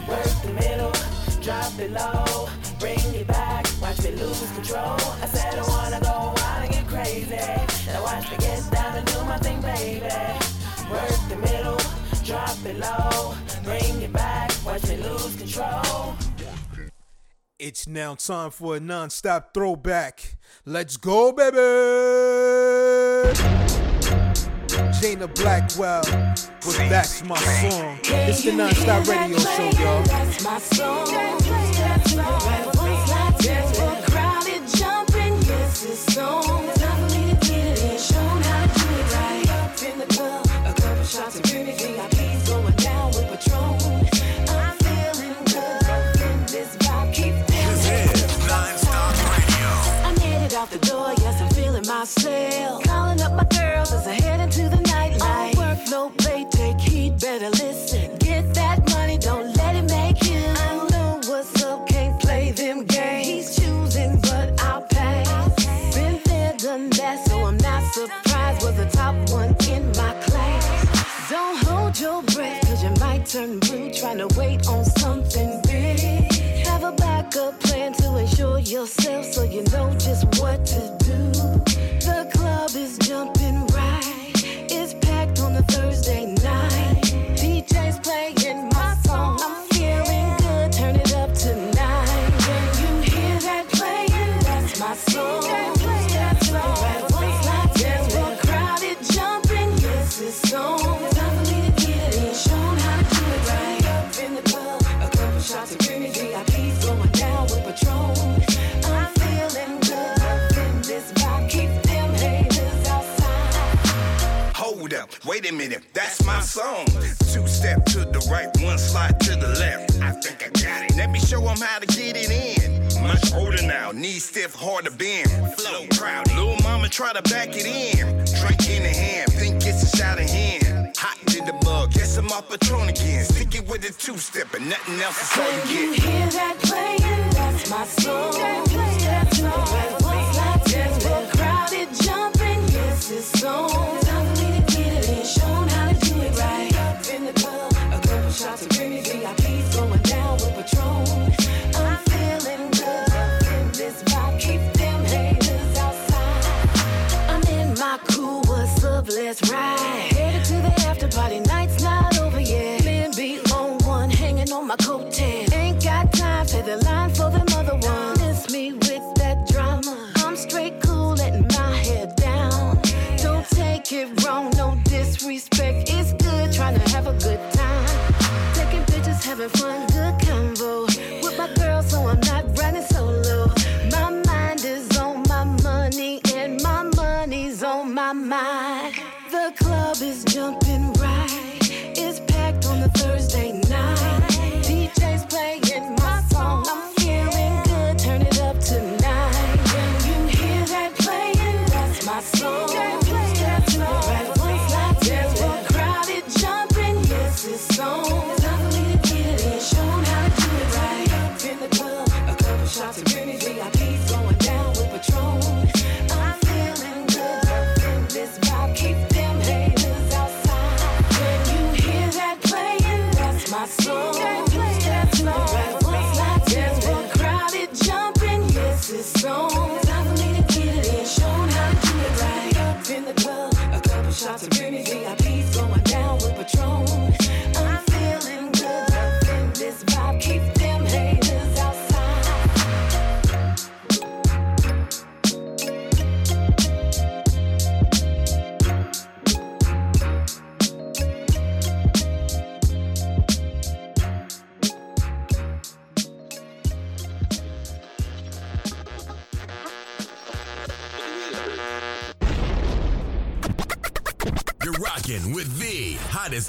Work the middle, drop it low, bring it back, watch me lose control. I said I wanna go wild and get crazy. Now watch me get down and do my thing, baby. Work the middle, drop it low, bring it back, watch me lose control. It's now time for a non-stop throwback. Let's go, baby! Jana Blackwell with That's My Song. It's the non-stop radio show, y'all. Turn blue trying to wait on something big. Have a backup plan to ensure yourself so you know just what to do. Back it in. Drink in the hand, think it's a shot of hand. Hot in the mug, guess I'm off Patron again. Stick it with a two step and nothing else is all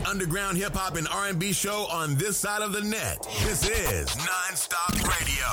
underground hip hop and R&B show on this side of the net. This is Nonstop Radio.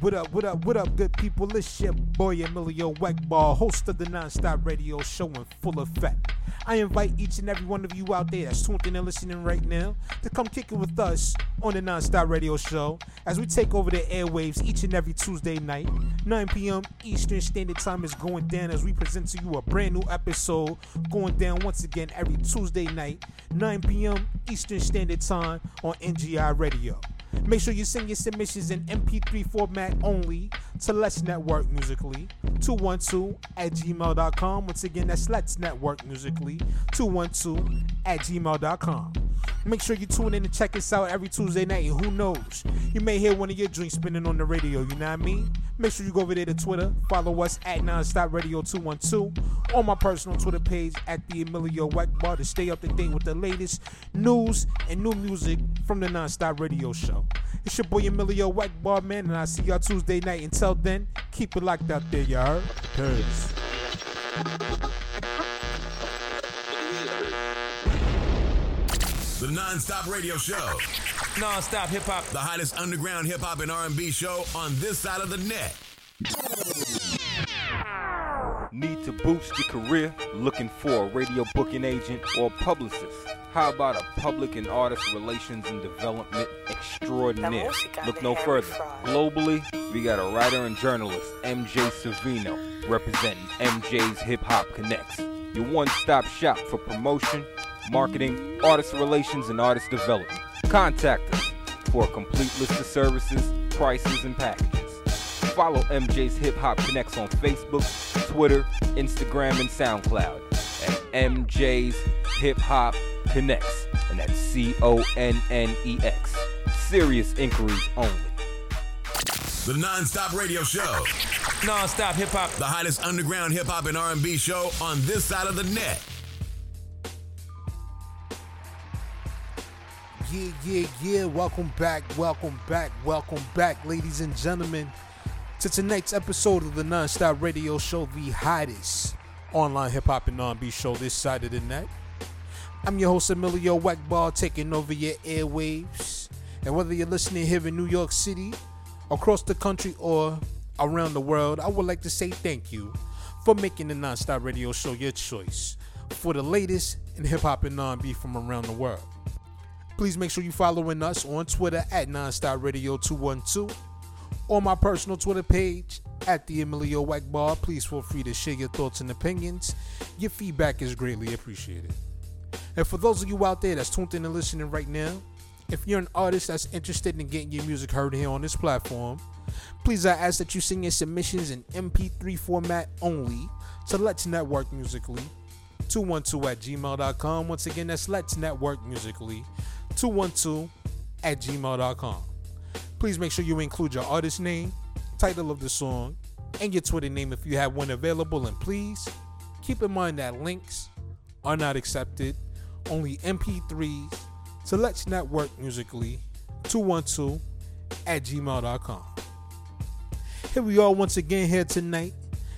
What up, what up, what up, good people? It's your boy Emilio Weckball, host of the Nonstop Radio Show in full effect. I invite each and every one of you out there that's tuned in and listening right now to come kick it with us on the Nonstop Radio Show as we take over the airwaves each and every Tuesday night. 9 p.m. Eastern Standard Time is going down as we present to you a brand new episode going down once again every Tuesday night, 9 p.m. Eastern Standard Time on NGI Radio. Make sure you send your submissions in MP3 format only to Let's Network Musically 212 at gmail.com. Once again, that's Let's Network Musically 212 at gmail.com. Make sure you tune in and check us out every Tuesday night. And who knows, you may hear one of your dreams spinning on the radio. You know what I mean? Make sure you go over there to Twitter, follow us at Nonstop Radio 212 on my personal Twitter page at the Emilio Weckbar to stay up to date with the latest news and new music from the Nonstop Radio Show. It's your boy Emilio Weckbar, man, and I'll see y'all Tuesday night. Until then, keep it locked out there, y'all. Peace. Nonstop Radio Show. Nonstop hip hop. The hottest underground hip hop and R&B show on this side of the net. Need to boost your career? Looking for a radio booking agent or publicist? How about a public and artist relations and development extraordinaire? Look no further. Globally, we got a writer and journalist, MJ Savino, representing MJ's Hip Hop Connex. Your one stop shop for promotion, marketing, artist relations, and artist development. Contact us for a complete list of services, prices, and packages. Follow MJ's Hip Hop Connex on Facebook, Twitter, Instagram, and SoundCloud at MJ's Hip Hop Connex, and that's C O N N E X. Serious inquiries only. The non-stop radio show. Non-stop hip hop. The hottest underground hip hop and R&B show on this side of the net. Yeah, yeah, yeah. Welcome back, welcome back, welcome back, ladies and gentlemen, to tonight's episode of the Non-Stop Radio Show, the hottest online hip hop and R&B show this side of the net. I'm your host Emilio Weckball, taking over your airwaves. And whether you're listening here in New York City, across the country, or around the world, I would like to say thank you for making the Non-Stop Radio Show your choice for the latest in hip hop and R&B from around the world. Please make sure you're following us on Twitter at Nonstop Radio 212 or my personal Twitter page at the Emilio Wackbar. Please feel free to share your thoughts and opinions. Your feedback is greatly appreciated. And for those of you out there that's tuned in and listening right now, if you're an artist that's interested in getting your music heard here on this platform, please I ask that you send your submissions in MP3 format only to Let's Network Musically 212 at gmail.com. Once again, that's Let's Network Musically 212 at gmail.com. Please make sure you include your artist name, title of the song, and your Twitter name if you have one available. And please keep in mind that links are not accepted, only MP3s to Let's Network Musically 212 at gmail.com. Here we are once again here tonight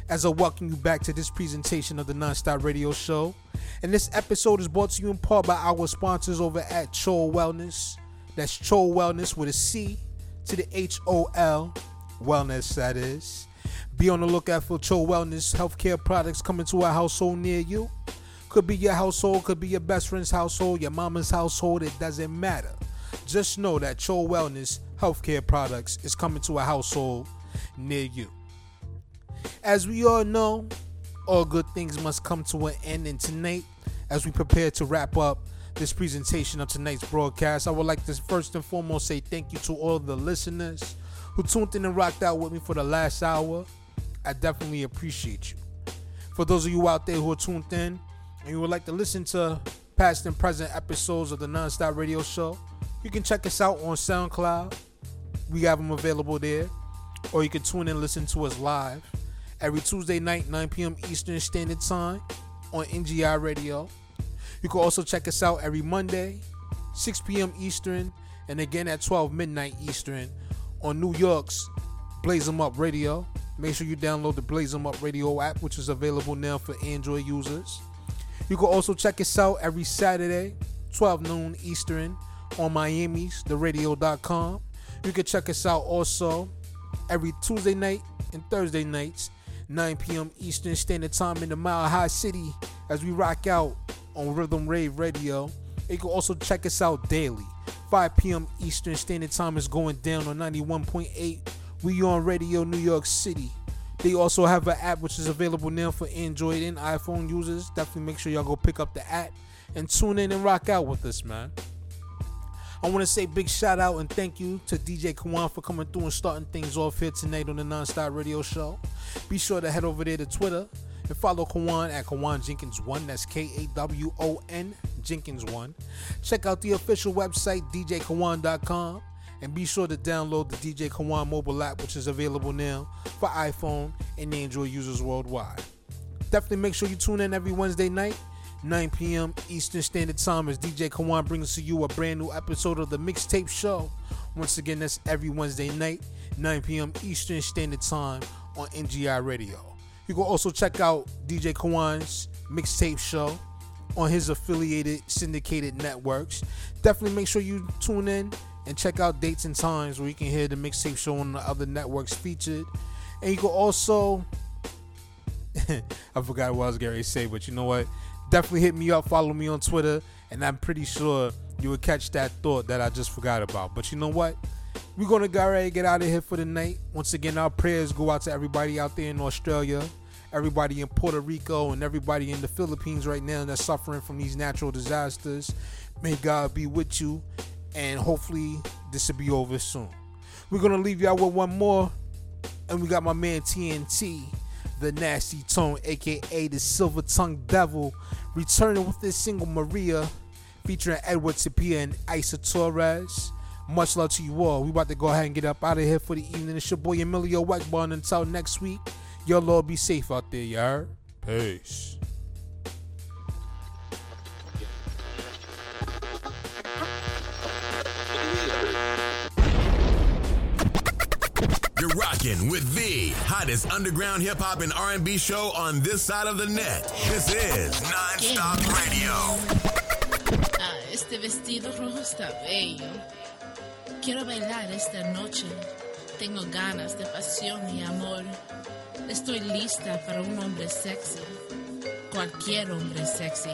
as I welcome you back to this presentation of the Nonstop Radio Show. And this episode is brought to you in part by our sponsors over at Chol Wellness. That's Chol Wellness with a C to the H O L Wellness, that is. Be on the lookout for Chol Wellness healthcare products coming to a household near you. Could be your household, could be your best friend's household, your mama's household, it doesn't matter. Just know that Chol Wellness healthcare products is coming to a household near you. As we all know, all good things must come to an end, and tonight, as we prepare to wrap up this presentation of tonight's broadcast, I would like to first and foremost say thank you to all the listeners who tuned in and rocked out with me for the last hour. I definitely appreciate you. For those of you out there who are tuned in and you would like to listen to past and present episodes of the Nonstop Radio Show, you can check us out on SoundCloud. We have them available there. Or you can tune in and listen to us live every Tuesday night, 9 p.m. Eastern Standard Time on NGI Radio. You can also check us out every Monday, 6 p.m. Eastern, and again at 12 midnight Eastern on New York's Blaze 'em Up Radio. Make sure you download the Blaze 'em Up Radio app, which is available now for Android users. You can also check us out every Saturday, 12 noon Eastern, on Miami's TheRadio.com. You can check us out also every Tuesday night and Thursday nights, 9 p.m. Eastern Standard Time in the Mile High City as we rock out on Rhythm Rave Radio. You can also check us out daily. 5 p.m. Eastern Standard Time is going down on 91.8. We on Radio New York City. They also have an app which is available now for Android and iPhone users. Definitely make sure y'all go pick up the app and tune in and rock out with us, man. I want to say big shout out and thank you to DJ Kawon for coming through and starting things off here tonight on the Nonstop Radio Show. Be sure to head over there to Twitter and follow Kawon at Kawon Jenkins One. That's K A W O N Jenkins One. Check out the official website DJKawon.com and be sure to download the DJ Kawon mobile app, which is available now for iPhone and Android users worldwide. Definitely make sure you tune in every Wednesday night 9 p.m. Eastern Standard Time as DJ Kawon brings to you a brand new episode of the Mixtape Show. Once again, that's every Wednesday night, 9 p.m. Eastern Standard Time on NGI Radio. You can also check out DJ Kawon's Mixtape Show on his affiliated syndicated networks. Definitely make sure you tune in and check out dates and times where you can hear the Mixtape Show on the other networks featured. And you can also, I forgot what I was going to say, but you know what? Definitely hit me up, follow me on Twitter, and I'm pretty sure you will catch that thought that I just forgot about. But you know what? We're gonna go ready get out of here for the night. Once again, our prayers go out to everybody out there in Australia, everybody in Puerto Rico, and everybody in the Philippines right now that's suffering from these natural disasters. May God be with you, and hopefully this will be over soon. We're gonna leave y'all with one more, and we got my man TNT, the nasty tone, aka the silver tongue devil, returning with this single Maria, featuring Edward Tapia and Isa Torres. Much love to you all. We about to go ahead and get up out of here for the evening. It's your boy Emilio Wackbone. Until next week, y'all all be safe out there, y'all. Peace. Rocking with the hottest underground hip hop and R&B show on this side of the net. This is Nonstop Radio. Ah, este vestido rojo está bello. Quiero bailar esta noche. Tengo ganas de pasión y amor. Estoy lista para un hombre sexy. Cualquier hombre sexy.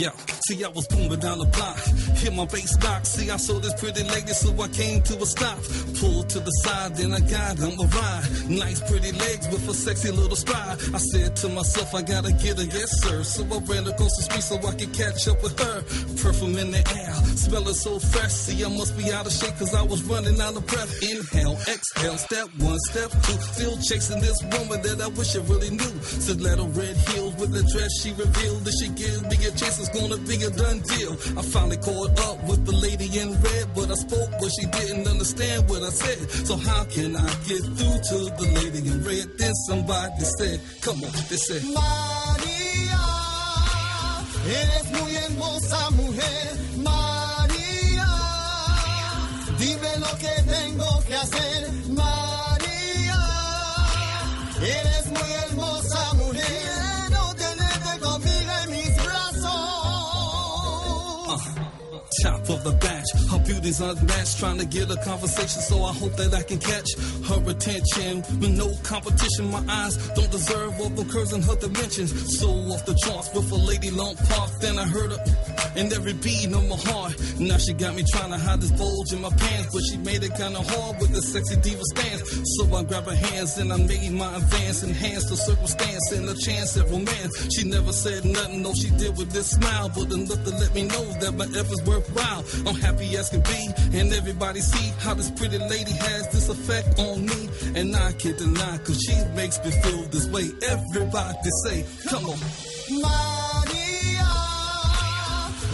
Yeah, see, I was booming down the block. Hit my bass box. See, I saw this pretty lady, so I came to a stop. Pulled to the side, then I got on the ride. Nice, pretty legs with a sexy little stride. I said to myself, I gotta get her, yes, sir. So I ran across the street so I could catch up with her. Perfume in the air, smelling so fresh. See, I must be out of shape, cause I was running out of breath. Inhale, exhale, step one, step two. Still chasing this woman that I wish I really knew. Stiletto red heels with the dress she revealed. That she gives me a chance, gonna be a done deal. I finally caught up with the lady in red, but I spoke, but she didn't understand what I said. So how can I get through to the lady in red? Then somebody said, come on, they said, María, eres muy hermosa mujer. Of the batch, her beauty's unmatched. Trying to get a conversation, so I hope that I can catch her attention. With no competition, my eyes don't deserve all the curves in her dimensions. So off the charts with a lady long park, then I heard her in every beat of my heart. Now she got me trying to hide this bulge in my pants, but she made it kinda hard with the sexy diva stance. So I grabbed her hands and I made my advance, enhanced the circumstance and a chance at romance. She never said nothing, no, she did with this smile, but enough to let me know that my efforts worthwhile. I'm happy as can be, and everybody see how this pretty lady has this effect on me. And I can't deny, cause she makes me feel this way. Everybody say, come on. María,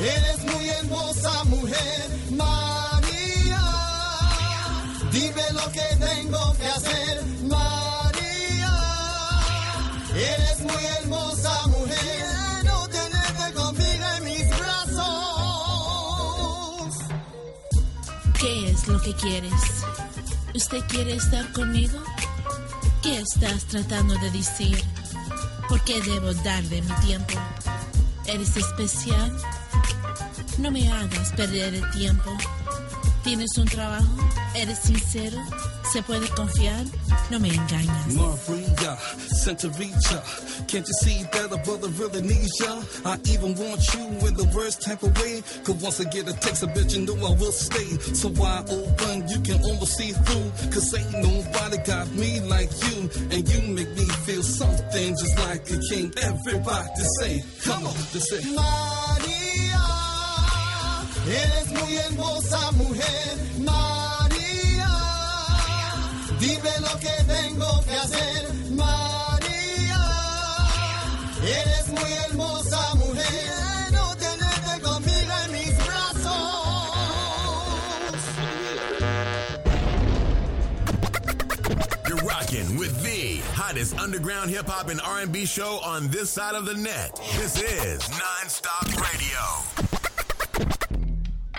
eres muy hermosa mujer. María, dime lo que tengo lo que quieres? ¿Usted quiere estar conmigo? ¿Qué estás tratando de decir? ¿Por qué debo darle mi tiempo? ¿Eres especial? No me hagas perder el tiempo. ¿Tienes un trabajo? ¿Eres sincero? ¿Se puede confiar? No me engañas. Maria, Centurica, can't you see that a brother really needs ya? I even want you in the worst type of way. Cause once I get a text, I bet you know I will stay. So why open? You can almost see through. Cause ain't nobody got me like you. And you make me feel something just like a king. Everybody say, come on, they say. María, eres muy hermosa mujer. María, dime lo que tengo que hacer. María, eres muy hermosa mujer. Quiero tenerte conmigo en mis brazos. You're rocking with the hottest underground hip hop and R&B show on this side of the net. This is Nonstop Radio.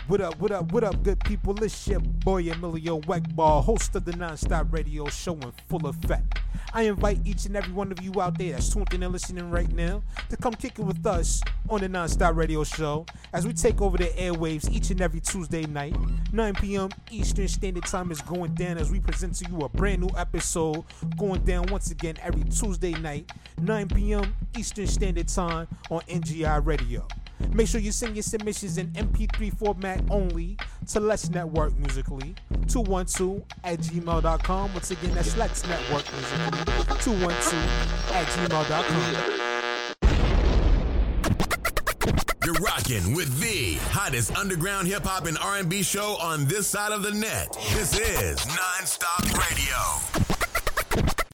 What up, what up, what up, good people? It's your boy Emilio Weckball, host of the Nonstop Radio Show in full effect. I invite each and every one of you out there that's tuned in and listening right now to come kick it with us on the Nonstop Radio Show as we take over the airwaves each and every Tuesday night. 9 p.m. Eastern Standard Time is going down as we present to you a brand new episode going down once again every Tuesday night, 9 p.m. Eastern Standard Time on NGI Radio. Make sure you send your submissions in MP3 format only to Let's Network Musically 212 at gmail.com. Once again, that's Let's Network Musically 212 at gmail.com. You're rocking with the hottest underground hip hop and R&B show on this side of the net. This is Nonstop Radio.